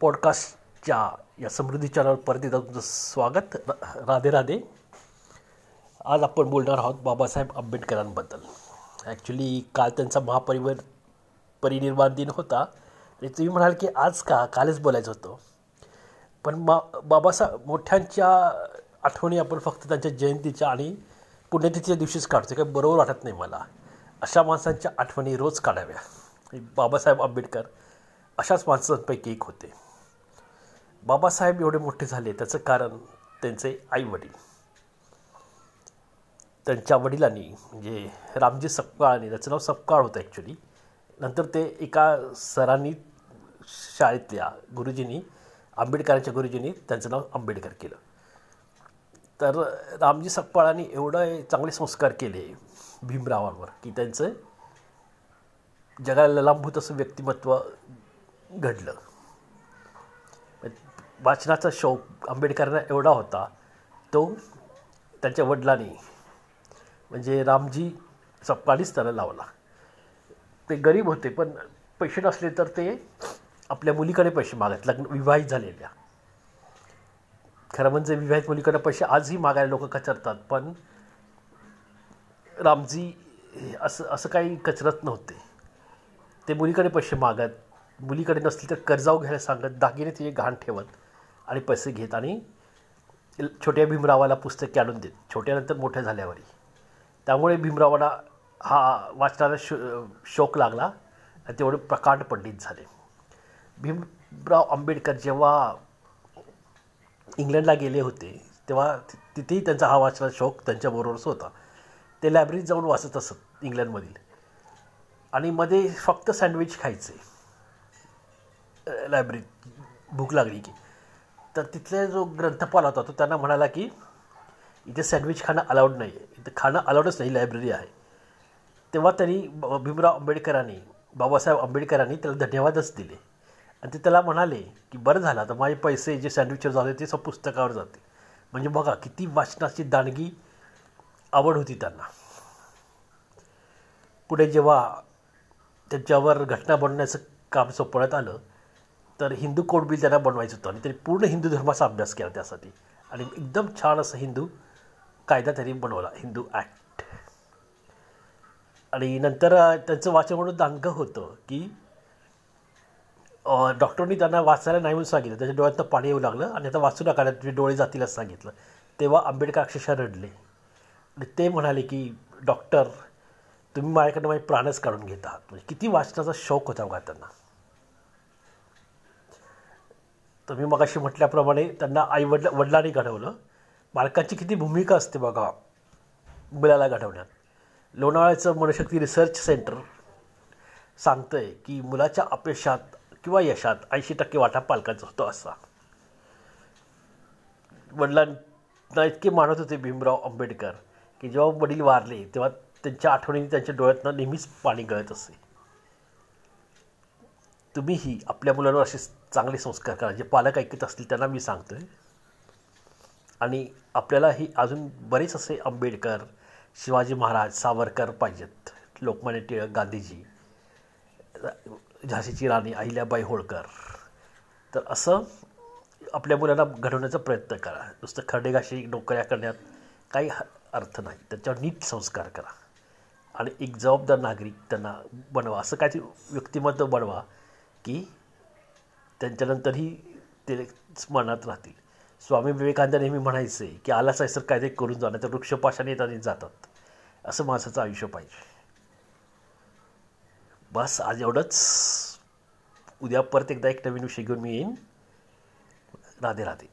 पॉडकास्टच्या या समृद्धी चॅनलवर परत एकदा तुमचं स्वागत. राधे राधे. आज आपण बोलणार आहोत बाबासाहेब आंबेडकरांबद्दल. ॲक्च्युली काल त्यांचा महापरिवर परिनिर्माण दिन होता. आणि तुम्ही म्हणाल की आज का? कालच बोलायचं होतं. पण मा बाबासाहेब मोठ्यांच्या आठवणी आपण फक्त त्यांच्या जयंतीच्या आणि पुण्यतिथीच्या दिवशीच काढतो काही बरोबर वाटत नाही मला. अशा माणसांच्या आठवणी रोज काढाव्या. बाबासाहेब आंबेडकर अशाच माणसांपैकी एक होते. बाबासाहेब एवढे मोठे झाले त्याचं कारण त्यांचे आई वडील. त्यांच्या वडिलांनी म्हणजे रामजी सपकाळांनी त्याचं नाव सपकाळ होतं ॲक्च्युली नंतर ते एका सरांनी शाळेतल्या गुरुजींनी आंबेडकरांच्या गुरुजींनी त्यांचं नाव आंबेडकर केलं. तर रामजी सकपाळांनी एवढं चांगले संस्कार केले भीमरावांवर की त्यांचं जगाला ललांभूत असं व्यक्तिमत्व घडलं. वाचनाचा शौक आंबेडकरांना एवढा होता तो त्यांच्या वडिलांनी म्हणजे रामजी सपकाळीच त्याला लावला. ते गरीब होते पण पैसे नसले तर ते आपल्या मुलीकडे पैसे मागत लग्न विवाहित झालेल्या. खरं म्हणजे विवाहित मुलीकडे पैसे आजही मागायला लोक कचरतात पण रामजी असं असं काही कचरत नव्हते. ते मुलीकडे पैसे मागत मुलीकडे नसले तर कर्जाऊ घ्यायला सांगत दागिने तिचे घाण ठेवत. आणि पैसे घेत आणि छोट्या भीमरावाला पुस्तके आणून देत. छोट्यानंतर मोठ्या झाल्यावरही. त्यामुळे भीमरावाला हा वाचनाला शो शोक लागला आणि तेवढे प्रकांड पंडित झाले. भीमराव आंबेडकर जेव्हा इंग्लंडला गेले होते तेव्हा तिथेही त्यांचा हा वाचनाचा शौक त्यांच्याबरोबरच होता. ते लायब्ररीत जाऊन वाचत असत इंग्लंडमधील. आणि मध्ये फक्त सँडविच खायचे. लायब्ररीत भूक लागली की. तर तिथले जो ग्रंथपाल होता तो त्यांना म्हणाला की इथे सँडविच खाणं अलाउड नाही आहे इथं खाणं अलाउडच नाही लायब्ररी आहे. तेव्हा त्यांनी भीमराव आंबेडकरांनी बाबासाहेब आंबेडकरांनी त्याला धन्यवादच दिले. आणि ते त्याला म्हणाले की बरं झालं आता माझे पैसे जे सँडविचवर जाते ते सब पुस्तकावर जाते. म्हणजे बघा किती वाचनाची दांडगी आवड होती त्यांना. पुढे जेव्हा त्यांच्यावर घटना बनवण्याचं काम सोपवण्यात आलं तर हिंदू कोड बिल त्यांना बनवायचं होतं. आणि त्यांनी पूर्ण हिंदू धर्माचा अभ्यास केला त्यासाठी. आणि एकदम छान असं हिंदू कायदा त्यांनी बनवला हिंदू ॲक्ट आणि नंतर त्यांचं वाचन म्हणून दांडगं होतं की डॉक्टरनी त्यांना वाचायला नाही म्हणून सांगितलं. त्याच्या डोळ्यातनं पाणी येऊ लागलं आणि आता वाचू नका तुझे डोळे जातील असं सांगितलं. तेव्हा आंबेडकर अक्षरशः रडले. आणि ते म्हणाले की डॉक्टर तुम्ही माझ्याकडनं माझे प्राणच काढून घेत आहात. म्हणजे किती वाचनाचा शौक होता बघा त्यांना. तर मी मगाशी म्हटल्याप्रमाणे त्यांना आई वडला वडिलांनी घडवलं. मालकांची किती भूमिका असते बघा मुलाला घडवण्यात. लोणावळ्याचं मनशक्ती रिसर्च सेंटर सांगतं आहे की मुलाच्या अपयशात किंवा यशात ऐंशी टक्के वाटा पालकांचा होतो असा. वडिलांना इतके मानत होते भीमराव आंबेडकर की जेव्हा वडील वारले तेव्हा त्यांच्या आठवणीने त्यांच्या डोळ्यातनं नेहमीच पाणी गळत असे. तुम्हीही आपल्या मुलांवर असे चांगले संस्कार करा. जे पालक ऐकत असतील त्यांना मी सांगतो आहे आणि आपल्यालाही अजून बरेच असे आंबेडकर शिवाजी महाराज सावरकर पाहिजेत. लोकमान्य टिळक गांधीजी झाशीची राणी अहिल्याबाई होळकर. तर असं आपल्या मुलांना घडवण्याचा प्रयत्न करा. नुसतं खरडेगाशी नोकऱ्या करण्यात काही ह- अर्थ नाही. त्याच्यावर नीट संस्कार करा. आणि एक जबाबदार नागरिक त्यांना बनवा. असं काहीतरी व्यक्तिमत्व बनवा. की त्यांच्यानंतरही ते स्मरणात राहतील. स्वामी विवेकानंद नेहमी म्हणायचे की आलाच आहे सर ते करून जाणार तर वृक्षपाशाने येतात आणि जातात. असं माणसाचं आयुष्य पाहिजे. बस आज एवढंच. उद्या परत एकदा एक नवीन विषय घेऊन मी येईन. राधे राधे.